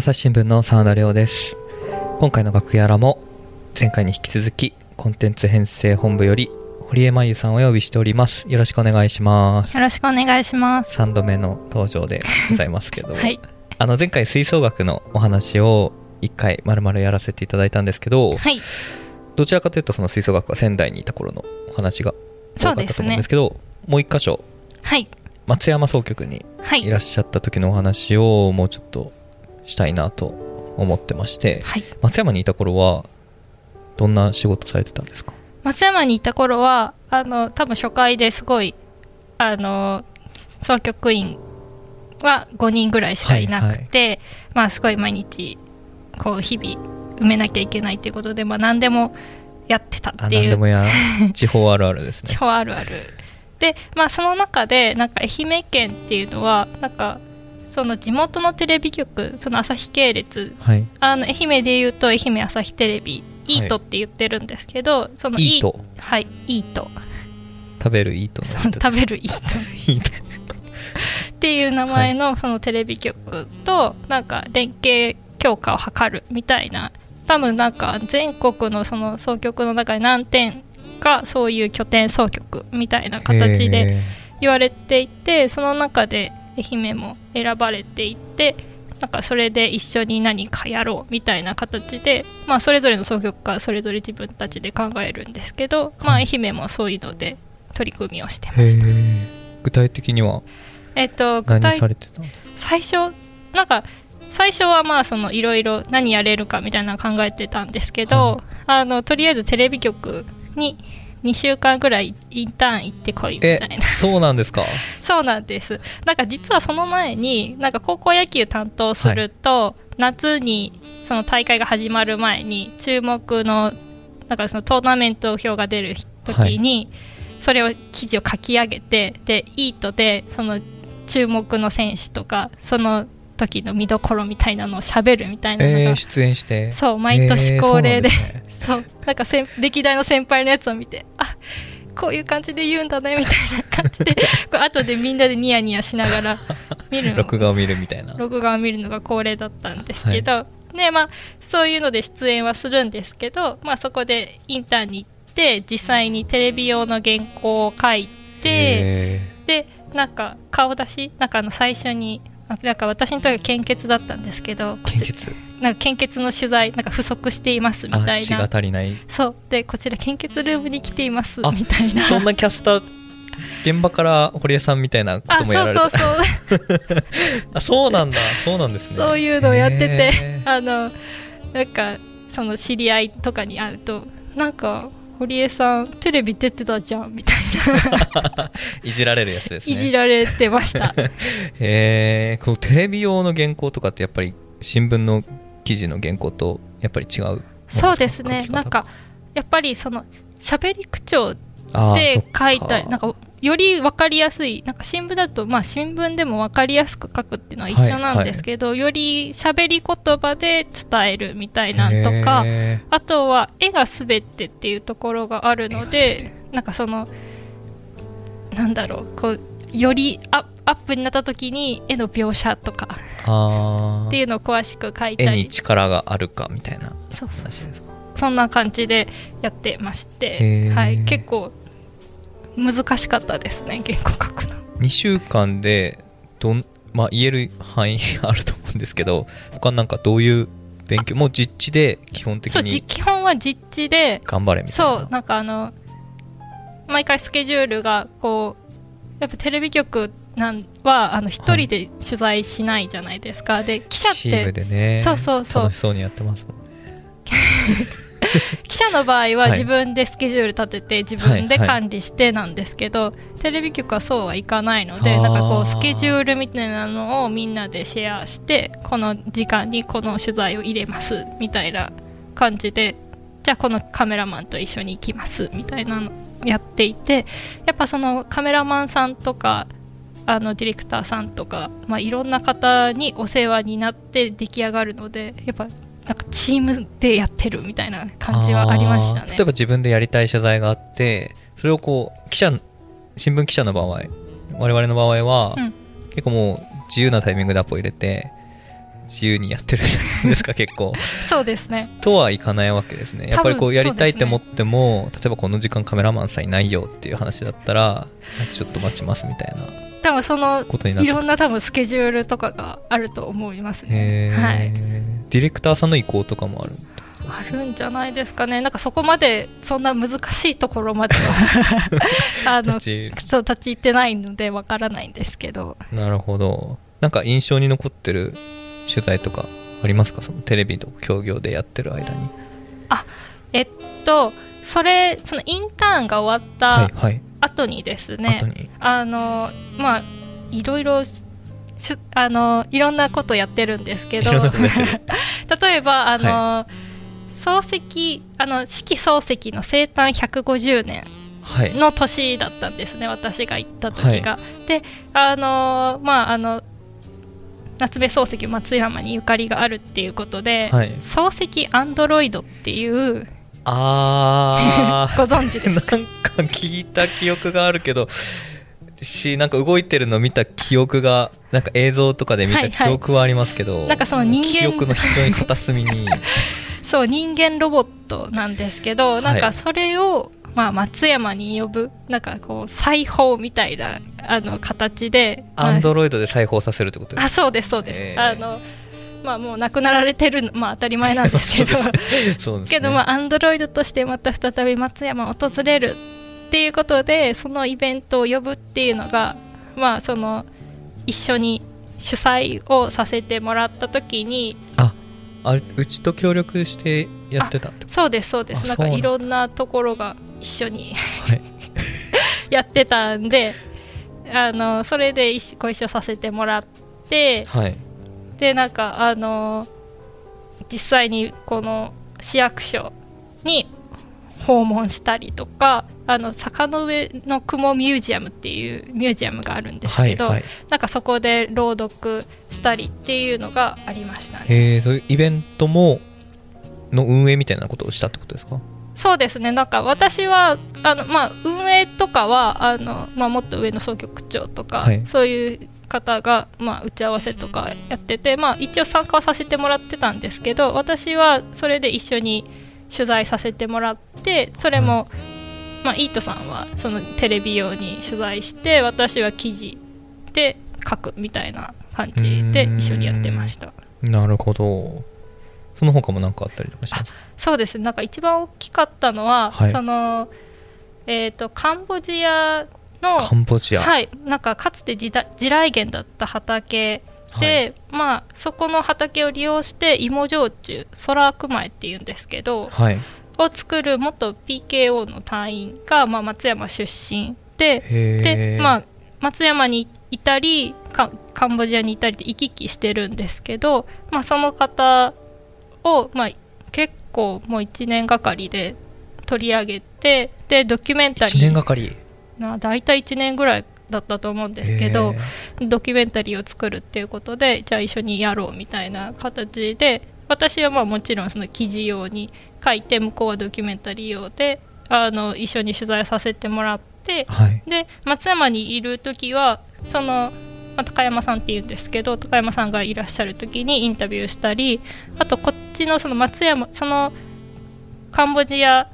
朝日新聞の澤田亮です。今回の楽屋らも前回に引き続きコンテンツ編成本部より堀江真由さんをお呼びしております。よろしくお願いします。よろしくお願いします。3度目の登場でございますけど、はい。あの前回吹奏楽のお話を1回まるまるやらせていただいたんですけど、はい。どちらかというとその吹奏楽は仙台にいた頃のお話が多かったと思うんですけどもう一箇所はい。松山総局にはい。いらっしゃった時のお話をもうちょっとしたいなと思ってましてはい。松山にいた頃はどんな仕事されてたんですか？松山にいた頃はあの多分初回ですごいあの総局員は5人ぐらいしかいなくて、まあすごい毎日こう日々埋めなきゃいけないっていうことで、まあ、何でもやってたあっていう。何でもや。地方あるあるですね。超あるある。でまあその中でなんか愛媛県っていうのはなんかその地元のテレビ局その朝日系列はい。あの愛媛でいうと愛媛朝日テレビイートって言ってるんですけど、そのイート？はいイート。食べる？イート食べる イート。っていう名前のそのテレビ局となんか連携強化を図るみたいな。多分なんか全国のその総局の中で何点かそういう拠点総局みたいな形でへ言われていてその中で愛媛も選ばれていてなんかそれで一緒に何かやろうみたいな形で、まあ、それぞれの総局がそれぞれ自分たちで考えるんですけど、まあ、愛媛もそういうので取り組みをしてました。ー。具体的にはえっと具何体されてたの最初なんか最初はまあそのいろいろ何やれるかみたいなの考えてたんですけど、はあのとりあえずテレビ局に2週間ぐらいインターン行ってこいみたいな。そうなんですか？そうなんです。なんか実はその前になんか高校野球担当すると、夏にその大会が始まる前に注目のなんかそのトーナメント表が出る時に、それを記事を書き上げてでイートでその注目の選手とかその時の見どころみたいなのをしゃべるみたいなのが、えー、出演して。そう毎年恒例で,、えーそうなん かせん歴代の先輩のやつを見てあこういう感じで言うんだねみたいな感じで。こう後でみんなでニヤニヤしながら見るの 録画を見るみたいな。録画を見るのが恒例だったんですけど、でまあそういうので出演はするんですけど、まあ、そこでインターンに行って実際にテレビ用の原稿を書いてへでなんか顔出しなんかあの最初にあなんか私の時は献血だったんですけど献血？なんか献血の取材なんか不足していますみたいあ血がな足りない。そう。でこちら献血ルームに来ていますあみたいな。そんなキャスター現場から堀江さんみたいなこあともやられてそうそうそう。あそうなんだ。そうなんですね。そういうのをやっててあのなんかその知り合いとかに会うとなんか堀江さんテレビ出てたじゃんみたい いじられるやつですね。ないじられてました。へ えこうテレビ用の原稿とかってやっぱり新聞の記事の原稿とやっぱり違うそうですね。なんかやっぱりその喋り口調で書いたりなんかより分かりやすいなんか新聞だとまあ新聞でも分かりやすく書くっていうのは一緒なんですけど、より喋り言葉で伝えるみたいなんとかへあとは絵がすべてっていうところがあるのでなんかそのなんだろうこうよりアアップになった時に絵の描写とかっていうのを詳しく書い絵にたり力があるかみたいなそうそうそんな感じでやってましへて、ー。はい、結構難しかったですね原稿書くの。2週間でどん、まあ、言える範囲あると思うんですけど他なんかどういう勉強もう実地で基本的そうじに基本は実地で頑張れみたいな。そうなんかあの毎回スケジュールがこうやっぱテレビ局なんはあの一人で取材しないじゃないですか、で記者っチームてでね。そうそうそう。楽しそうにやってますもんね 記者の場合ははい。自分でスケジュール立てて自分で管理してなんですけど、テレビ局はそうはいかないのでなんかこうスケジュールみたいなのをみんなでシェアしてこの時間にこの取材を入れますみたいな感じでじゃあこのカメラマンと一緒に行きますみたいなのをやっていてやっぱそのカメラマンさんとかあのディレクターさんとか、まあ、いろんな方にお世話になって出来上がるのでやっぱチームでやってるみたいな感じはありましたね。例えば自分でやりたい取材があってそれをこう記者新聞記者の場合我々の場合は、うん。結構もう自由なタイミングでアポ入れて自由にやってるじゃないですか 結構。そうですね。とはいかないわけですね。やっぱりこうやりたいって思っても、例えばこの時間カメラマンさんいないよっていう話だったらちょっと待ちますみたいな多分そのいろんな多分スケジュールとかがあると思いますね。はい。ディレクターさんの意向とかもある？あるんじゃないですかね。なんかそこまでそんな難しいところまでは あの立ち立ち入ってないのでわからないんですけど。なるほど。なんか印象に残ってる取材とかありますか？そのテレビと協業でやってる間に。えっとそれそのインターンが終わったはいはい後にですね、あのまあいろいろあのいろんなことやってるんですけど。例えばあの、漱石あの四季漱石の生誕150年はい。の年だったんですね私が行った時が。であのまああの夏目漱石松山にゆかりがあるっていうことで、はい。漱石アンドロイドっていうあ ご存知ーですか？なんか聞いた記憶があるけどしなんか動いてるの見た記憶がなんか映像とかで見たはいはい。記憶はありますけど、なんかその人間記憶の非常に片隅に。そう人間ロボットなんですけどなんかそれを、まあ、松山に呼ぶなんかこう裁縫みたいなあの形で、まあ。アンドロイドで裁縫させるってことですあそうですそうです、えー。あのまあもう亡くなられてるのまあ当たり前なんですけど。ね。けどまあアンドロイドとしてまた再び松山を訪れるっていうことでそのイベントを呼ぶっていうのがまあその一緒に主催をさせてもらった時にあれうちと協力してやってたってこそうですそうです。なんかいろんなところが一緒にとはい。やってたんであのそれでご一緒させてもらってはいでなんかあの実際にこの市役所に訪問したりとかあの坂の上の雲ミュージアムっていうミュージアムがあるんですけど、はいはい。なんかそこで朗読したりっていうのがありましたね。えー、そういうイベントもの運営みたいなことをしたってことですか？そうですね。なんか私はあの、まあ、運営とかはあの、まあ、もっと上の総局長とか、はい。そういう方が、まあ、打ち合わせとかやってて、まあ、一応参加はさせてもらってたんですけど私はそれで一緒に取材させてもらってそれも、まあ、イートさんはそのテレビ用に取材して私は記事で書くみたいな感じで一緒にやってました。なるほど。その他も何かあったりとかします？かそうです。ねなんか一番大きかったのは、はい。そのえー、とカンボジアのカンボジア。はい、なんかかつて地だ地雷原だった畑で、まあ、そこの畑を利用して芋焼酎空悪米っていうんですけどはい、はい、を作る元 PKO の隊員が、まあ、松山出身でへで、ーまあ、松山にいたりカカンボジアにいたりで行き来してるんですけど、まあ、その方を、まあ、結構もう1年がかりで取り上げてでドキュメンタリ1年ーがかりな大体1年ぐらいだったと思うんですけどドキュメンタリーを作るっていうことでじゃあ一緒にやろうみたいな形で私はまあもちろんその記事用に書いて向こうはドキュメンタリー用であの一緒に取材させてもらってはい。で松山にいる時はその、まあ高山さんっていうんですけど高山さんがいらっしゃる時にインタビューしたりあとこっちのその松山そのカンボジア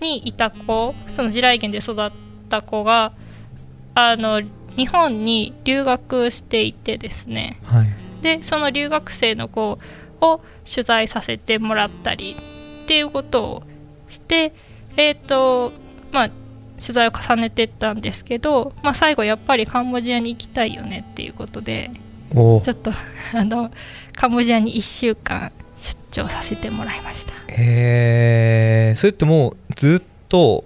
にいた子その地雷原で育った子があの日本に留学していてですね。はい。でその留学生の子を取材させてもらったりっていうことをしてえっ、とまあ取材を重ねてったんですけど、まあ、最後やっぱりカンボジアに行きたいよねっていうことでお。ちょっと あのカンボジアに1週間出張させてもらいました。へえそれってもうずっと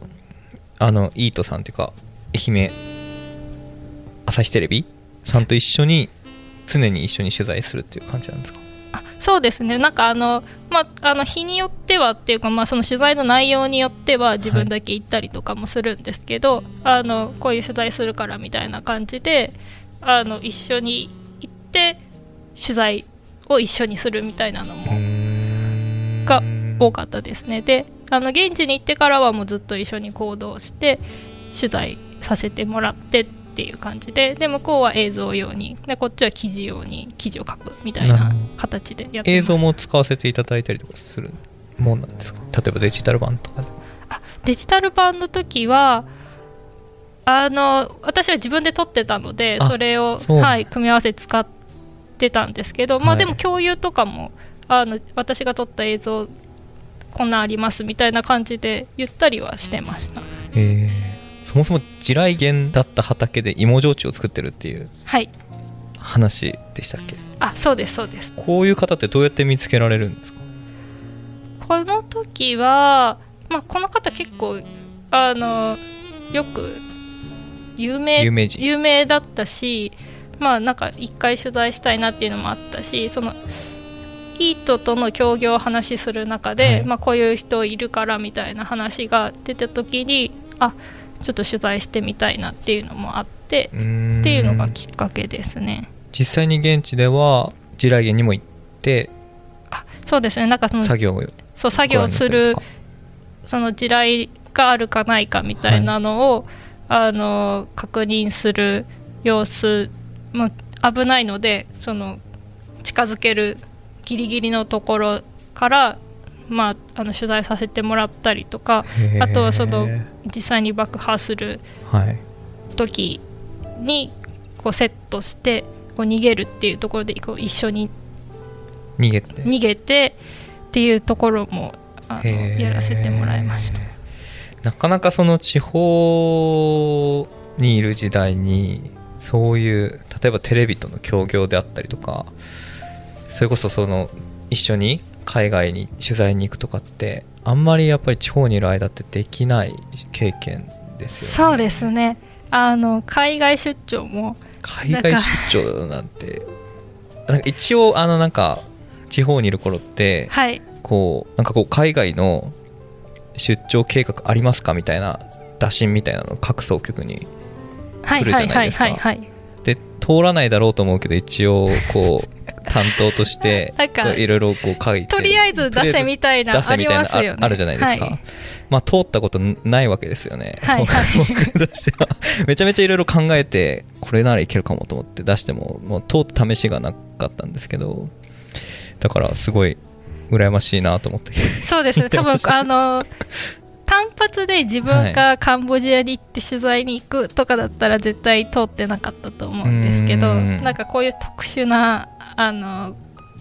あのイートさんっていうか愛媛朝日テレビさんと一緒に常に一緒に取材するっていう感じなんですか？あそうですね。なんかあの、まあ、あの日によってはっていうか、まあ、その取材の内容によっては自分だけ行ったりとかもするんですけど、あのこういう取材するからみたいな感じであの一緒に行って取材を一緒にするみたいなのもが多かったですね。であの現地に行ってからはもうずっと一緒に行動して取材させてもらってっっていう感じでで向こうは映像用にでこっちは記事用に記事を書くみたいな形でやって映像も使わせていただいたりとかするもんなんですか？例えばデジタル版とかであデジタル版の時はあの私は自分で撮ってたのでそれを、はい、組み合わせ使ってたんですけど、まあ、でも共有とかもあの私が撮った映像こんなんありますみたいな感じで言ったりはしてました。えー、そもそも地雷原だった畑で芋焼酎を作ってるっていう話でしたっけ、はい、あそうですそうです。こういう方ってどうやって見つけられるんですか？この時は、まあ、この方結構あのよく有名有名有名だったしまあなんか一回取材したいなっていうのもあったしそのイートとの協業を話する中で、はい、まあ、こういう人いるからみたいな話が出た時にあちょっと取材してみたいなっていうのもあってっていうのがきっかけですね。実際に現地では地雷原にも行ってあそうですね。なんかその作業をそう作業するその地雷があるかないかみたいなのを、はい。あの確認する様子も危ないのでその近づけるギリギリのところから、まあ、あの取材させてもらったりとかあとはその実際に爆破する時にこうセットしてこう逃げるっていうところでこう一緒に逃げて。逃げてっていうところもあのやらせてもらいました。なかなかその地方にいる時代にそういう例えばテレビとの協業であったりとかそれこそその一緒に海外に取材に行くとかってあんまりやっぱり地方にいる間ってできない経験ですよね。そうですねあの海外出張も海外出張なんてなんか一応あのなんか地方にいる頃って、はい、こうなんかこう海外の出張計画ありますかみたいな打診みたいなの各総局に来るじゃないですか。で通らないだろうと思うけど一応こう担当として いろいろこう書いてとりあえず出せみたいな出せみたいなあ,、あるじゃないですか、はい、まあ通ったことないわけですよね、はいはい、僕としては。めちゃめちゃいろいろ考えてこれならいけるかもと思って出してももう通った試しがなかったんですけどだからすごい羨ましいなと思って。そうですね。多分 あの単発で自分がカンボジアに行って取材に行くとかだったら絶対通ってなかったと思うんですけどなんかこういう特殊なあの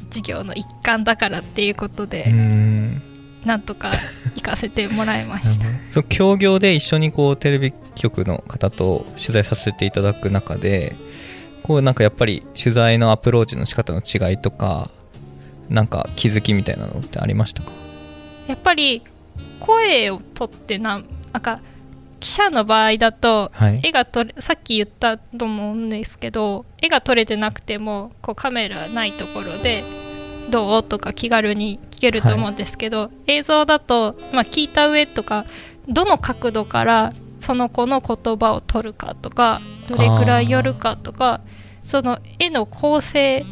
授業の一環だからっていうことでなんとか行かせてもらいました。その協業で一緒にこうテレビ局の方と取材させていただく中でこうなんかやっぱり取材のアプローチの仕方の違いとかなんか気づきみたいなのってありましたか？やっぱり声を取ってなんか記者の場合だと、絵が撮れさっき言ったと思うんですけど絵が撮れてなくてもこうカメラないところで「どう?」とか気軽に聞けると思うんですけど、はい、映像だと、まあ、聞いた上とかどの角度からその子の言葉を取るかとかどれくらい寄るかとかその絵の構成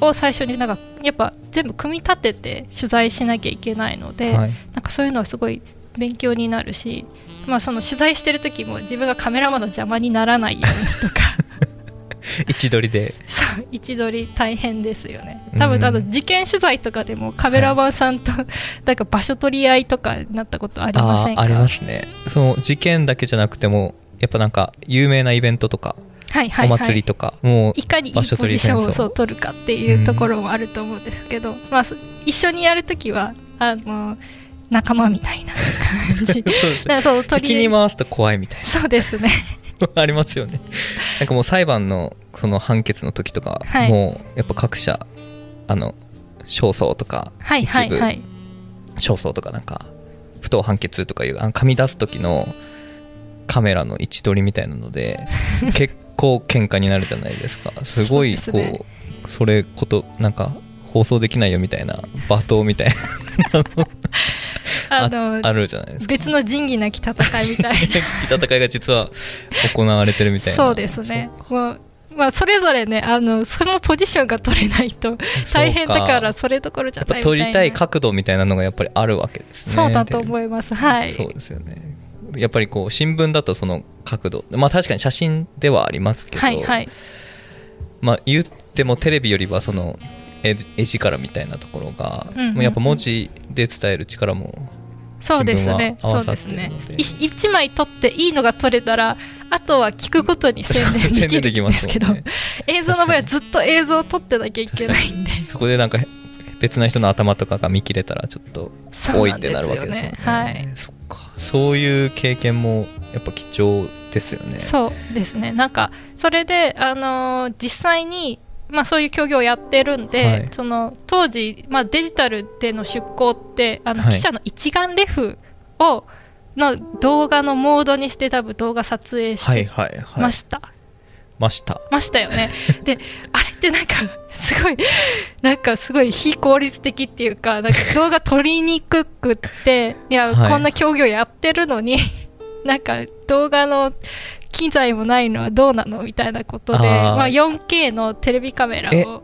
を最初になんかやっぱ全部組み立てて取材しなきゃいけないので、はい、なんかそういうのはすごい勉強になるし、まあ、その取材してる時も自分がカメラマンの邪魔にならないようにとか。位置取りで。そう位置取り大変ですよね。多分あの事件取材とかでもカメラマンさんと、はい、なんか場所取り合いとかなったことありませんか？ありますね。その事件だけじゃなくてもやっぱなんか有名なイベントとかはいはいはい、お祭りとかもういかにいいポジションをそう取るかっていうところもあると思うんですけど、うん、まあ、一緒にやるときはあの仲間みたいな感じ。そうですね。そう敵に回すと怖いみたいな。そうですね。ありますよね。なんかもう裁判のその判決の時とか、はい、もうやっぱ各社あの勝訴とか、はいはいはい、勝訴とかなんか不当判決とかいうあの紙出す時のカメラの位置取りみたいなので結 構喧嘩になるじゃないですか。すごいこう、ね、それことなんか放送できないよみたいな罵倒みたいな。あのあるじゃないですか。別の仁義なき戦いみたいな。戦いが実は行われてるみたいな。そうですね。もうまあ、それぞれねあのそのポジションが取れないと大変だからそれどころじゃないみたいな。取りたい角度みたいなのがやっぱりあるわけですね。そうだと思います。はい。そうですよねやっぱりこう新聞だとその角度まあ確かに写真ではありますけど、はいはい。まあ言ってもテレビよりはその絵絵力みたいなところが、うんうんやっぱ文字で伝える力もそうですね。そうですね。一枚撮っていいのが撮れたらあとは聞くことに宣伝できるんですすけど、ね。映像の場合はずっと映像を撮ってなきゃいけないんで。そこでなんか別な人の頭とかが見切れたらちょっとそうなんです多いってなるわけよですよねね。はいか。そういう経験もやっぱ貴重ですよね。そうですね。なんかそれで、あのー実際に、まあ、そういう競技をやってるんで、はい。その当時、まあ、デジタルでの出稿ってあのはい。記者の一眼レフをの動画のモードにして多分動画撮影しはいてはいはい。ました、ました。ましたよね。で ってなんかすごいなんかすごい非効率的っていうかなんか動画撮りにくくっていや、はい。こんな競技をやってるのに なんか動画の機材もないのはどうなのみたいなことでまあ、4K のテレビカメラえ？を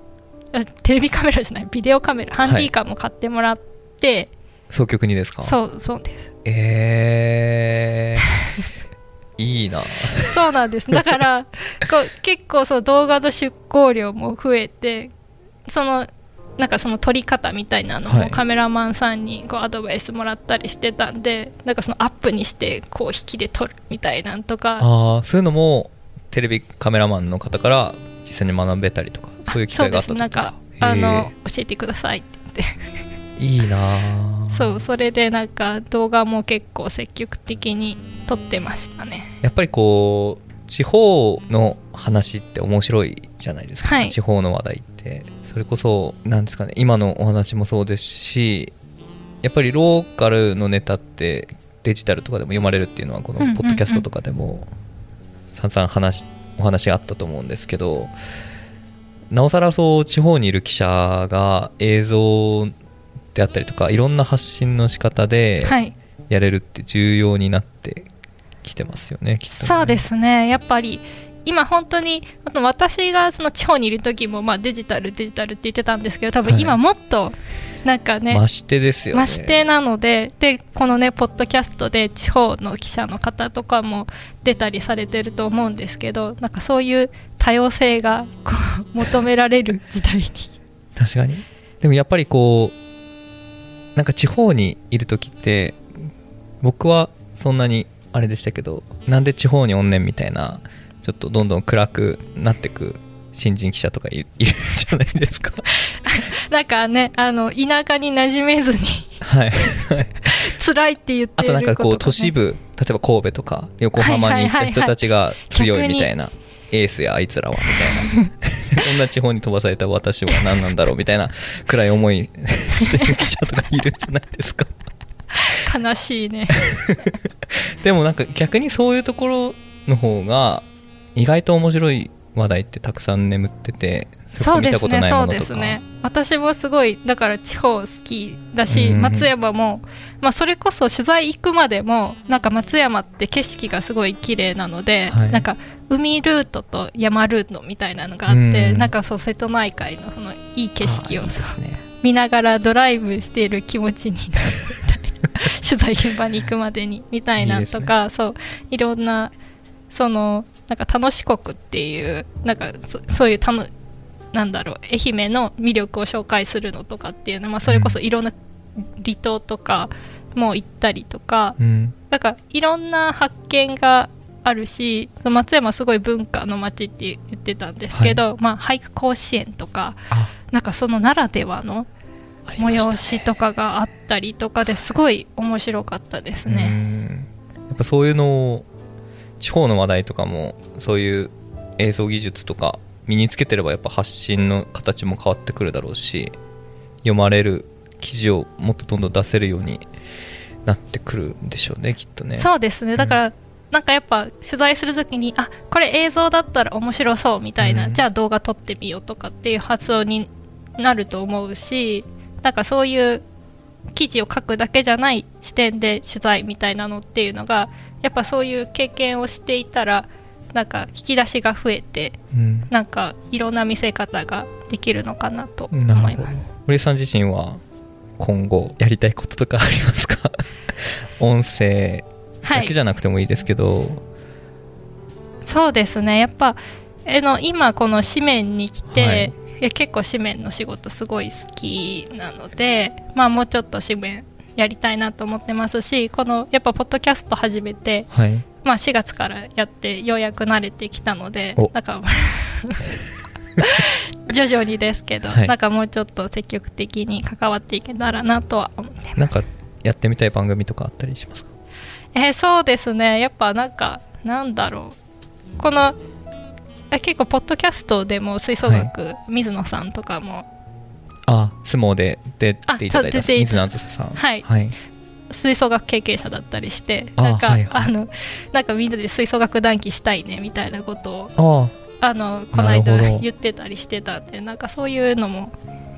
あテレビカメラじゃないビデオカメラハンディカムも買ってもらって、総局にですか？そうそうです。えー、いいな。そうなんです。だから こう結構そう動画の出稿量も増えてそのなんかその撮り方みたいなのはい。もカメラマンさんにこうアドバイスもらったりしてたんでなんかそのアップにしてこう引きで撮るみたいなんとか。ああそういうのもテレビカメラマンの方から実際に学べたりとかそういう機会があったそうです。なんかあの教えてくださいっていいなそうそれでなんか動画も結構積極的に撮ってましたね。やっぱりこう地方の話って面白いじゃないですか、はい。地方の話題って。それこそなんですかね。今のお話もそうですしやっぱりローカルのネタってデジタルとかでも読まれるっていうのはこのポッドキャストとかでも散々話お話あったと思うんですけどなおさらそう地方にいる記者が映像であったりとかいろんな発信の仕方ではい。やれるって重要になってきてますよねきっとね。そうですね。やっぱり今本当に私がその地方にいる時もまあデジタルデジタルって言ってたんですけど多分はい。今もっとなんかね、増してですよね。増してなのででこのねポッドキャストで地方の記者の方とかも出たりされてると思うんですけどなんかそういう多様性がこう求められる時代に。確かに。でもやっぱりこうなんか地方にいる時って僕はそんなにあれでしたけどなんで地方におんねんみたいなちょっとどんどん暗くなってく新人記者とかいいるじゃないですか。なんかねあの田舎に馴染めずにはい。辛いって言ってあとなんかこう都市部例えば神戸とか横浜に行った人たちが強いみたいなエースやあいつらはみたいなこんな地方に飛ばされた私は何なんだろうみたいな暗い思い してる記者とかいるじゃないですか。悲しいね。でもなんか逆にそういうところの方が意外と面白い話題ってたくさん眠っててそそうですねそうですね。私もすごいだから地方好きだし、うん。松山も、まあ、それこそ取材行くまでもなんか松山って景色がすごい綺麗なので、はい。なんか海ルートと山ルートみたいなのがあって、うん。なんかそう瀬戸内海のそのいい景色をね。見ながらドライブしている気持ちになるみたいな取材現場に行くまでにみたいなとかそういろんなそのなんか楽し国っていうなんかそそういうたのなんだろう愛媛の魅力を紹介するのとかっていうのは、まあ、それこそいろんな離島とかも行ったりとか、うん。なんかいろんな発見があるし松山すごい文化の街って言ってたんですけど、まあ、俳句甲子園とかあ。なんかそのならではの催しとかがあったりとかですごい面白かったですうね。ん。やっぱそういうのを地方の話題とかもそういう映像技術とか身につけてればやっぱ発信の形も変わってくるだろうし読まれる記事をもっとどんどん出せるようになってくるんでしょうねきっとね。そうですね。だから、なんかやっぱ取材するときにあこれ映像だったら面白そうみたいな、うん。じゃあ動画撮ってみようとかっていう発想になると思うしなんかそういう記事を書くだけじゃない視点で取材みたいなのっていうのがやっぱそういう経験をしていたらなんか引き出しが増えてうん。なんかいろんな見せ方ができるのかなと思います。堀江さん自身は今後やりたいこととかありますか？音声はいだけじゃなくてもいいですけど、そうですね。やっぱあの今この紙面に来て、はい。いや結構紙面の仕事すごい好きなのでまあもうちょっと紙面やりたいなと思ってますしこのやっぱポッドキャスト始めて、はい、まあ、4月からやってようやく慣れてきたのでお。なんか 徐々にですけど、はい。なんかもうちょっと積極的に関わっていけたらなとは思ってます。なんかやってみたい番組とかあったりしますか？えーそうですね。やっぱなんかなんだろう。このえ結構ポッドキャストでも吹奏楽、水野さんとかもあ相撲で出ていただいた水野ささん。はい。はい、吹奏楽経験者だったりしてあなんか、はいはい。あのなんかみんなで吹奏楽談義したいねみたいなことをああ。のこの間言ってたりしてたんでなんかそういうのも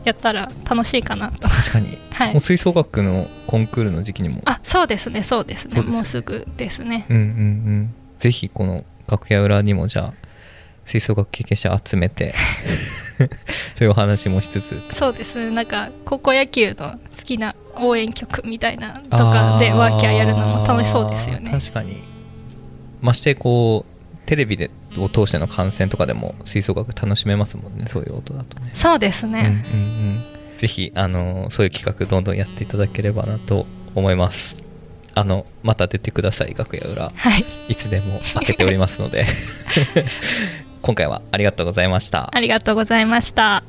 やったら楽しいかなと。あ確かに。はい。もう吹奏楽のコンクールの時期にも。あそうですねそうですね。そうですよね。もうすぐですね。うんうんうん。ぜひこの楽屋裏にもじゃあ吹奏楽経験者集めて そういうお話もしつつ。そうですね。なんか高校野球の好きな応援曲みたいなとかでワーキャーやるのも楽しそうですよね。確かに。ましてこうテレビでを通しての観戦とかでも吹奏楽楽しめますもんね。そういう音だとね。そうですね、うんうんうん。ぜひあのそういう企画どんどんやっていただければなと思います。あのまた出てください楽屋裏。はい。いつでも開けておりますので 今回はありがとうございました。ありがとうございました。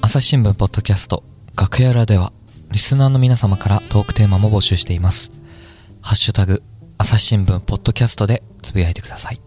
朝日新聞ポッドキャスト楽屋裏ではリスナーの皆様からトークテーマも募集しています。ハッシュタグ朝日新聞ポッドキャストでつぶやいてください